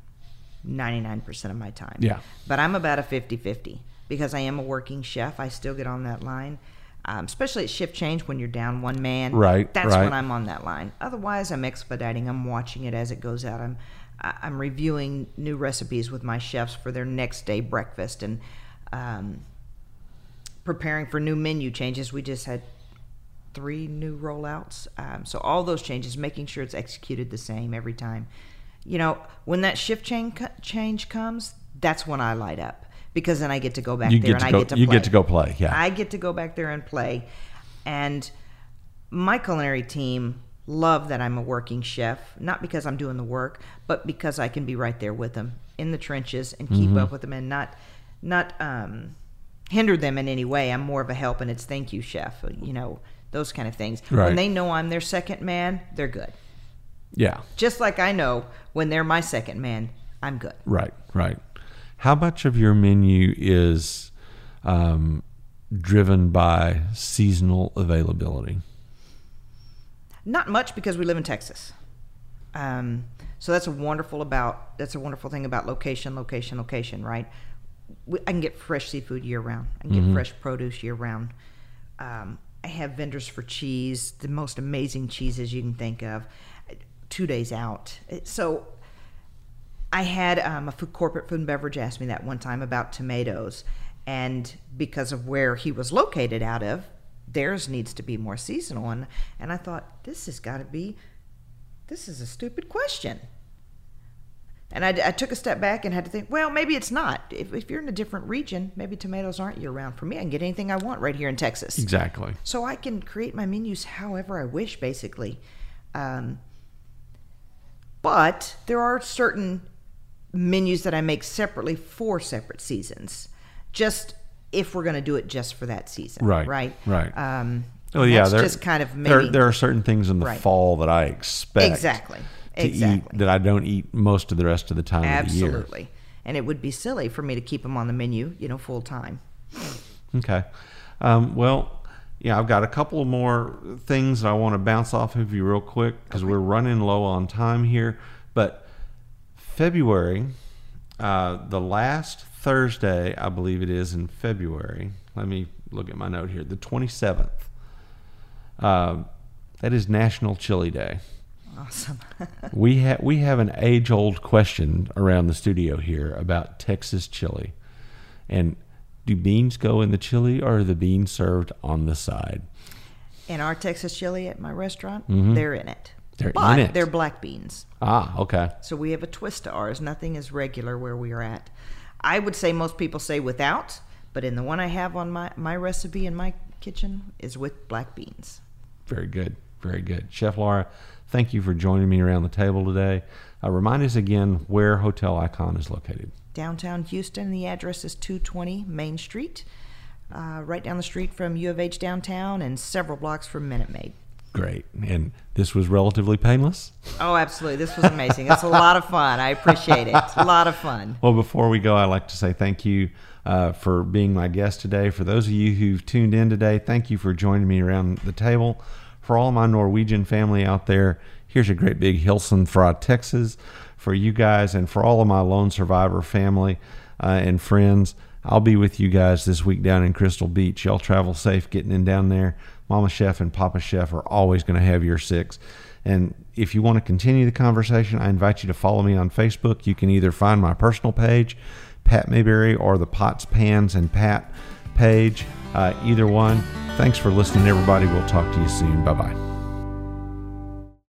99% of my time. Yeah. But I'm about a 50 50 because I am a working chef. I still get on that line. Um, especially at shift change when you're down one man. Right, That's right. when I'm on that line. Otherwise, I'm expediting. I'm watching it as it goes out. I'm I'm reviewing new recipes with my chefs for their next day breakfast and um, preparing for new menu changes. We just had three new rollouts. Um, so all those changes, making sure it's executed the same every time. You know, when that shift change change comes, that's when I light up because then I get to go back You there and to I get to you play. get to go play, yeah. I get to go back there and play, and my culinary team love that I'm a working chef, not because I'm doing the work, but because I can be right there with them in the trenches and keep Mm-hmm. up with them and not not um, hinder them in any way. I'm more of a help, and it's thank you, chef. You know those kind of things. Right. When they know I'm their second man, they're good. Yeah, Just like I know when they're my second man, I'm good. Right, right. How much of your menu is um, driven by seasonal availability? Not much because we live in Texas. Um, so that's a wonderful about that's a wonderful thing about location, location, location. Right? We, I can get fresh seafood year round. I can get fresh produce year round. Um, I have vendors for cheese, the most amazing cheeses you can think of, two days out. So I had um, a food, corporate food and beverage ask me that one time about tomatoes, and because of where he was located out of, theirs needs to be more seasonal. And, and I thought, this has got to be, this is a stupid question. And I, I took a step back and had to think, well, maybe it's not. If, if you're in a different region, maybe tomatoes aren't year round. For me, I can get anything I want right here in Texas. Exactly. So I can create my menus however I wish, basically. Um, but there are certain menus that I make separately for separate seasons, just if we're going to do it just for that season. Right, Right. right. Um, Oh yeah, there, just kind of there. maybe There are certain things in the Right. fall that I expect exactly. to exactly. eat that I don't eat most of the rest of the time of the year. Absolutely. and it would be silly for me to keep them on the menu, you know, full time. Okay. Um, well, yeah, I've got a couple more things that I want to bounce off of you real quick because we're running low on time here. But February, uh, the last Thursday, I believe it is in February. Let me look at my note here. The 27th. Uh, that is National Chili Day. Awesome. we have we have an age old question around the studio here about Texas chili, and do beans go in the chili or are the beans served on the side? In our Texas chili at my restaurant, they're in it. They're in but it. They're black beans. Ah, okay. So we have a twist to ours. Nothing is regular where we are at. I would say most people say without, but in the one I have on my, my recipe in my kitchen is with black beans. Very good. Very good. Chef Laura, thank you for joining me around the table today. Uh, remind us again where Hotel Icon is located. Downtown Houston, the address is 220 Main Street, uh, right down the street from U of H downtown and several blocks from Minute Maid. Great. And this was relatively painless. Oh, absolutely. This was amazing. It's a lot of fun. I appreciate it. It's a lot of fun. Well, before we go, I'd like to say thank you uh, for being my guest today. For those of you who've tuned in today, thank you for joining me around the table. For all my Norwegian family out there, here's a great big Hilson fra Texas for you guys, and for all of my lone survivor family uh, and friends. I'll be with you guys this week down in Crystal Beach. Y'all travel safe getting in down there. Mama Chef and Papa Chef are always going to have your six. And if you want to continue the conversation, I invite you to follow me on Facebook. You can either find my personal page, Pat Mayberry, or the Pots, Pans, and Pat page. Uh, either one. Thanks for listening, everybody. We'll talk to you soon. Bye bye.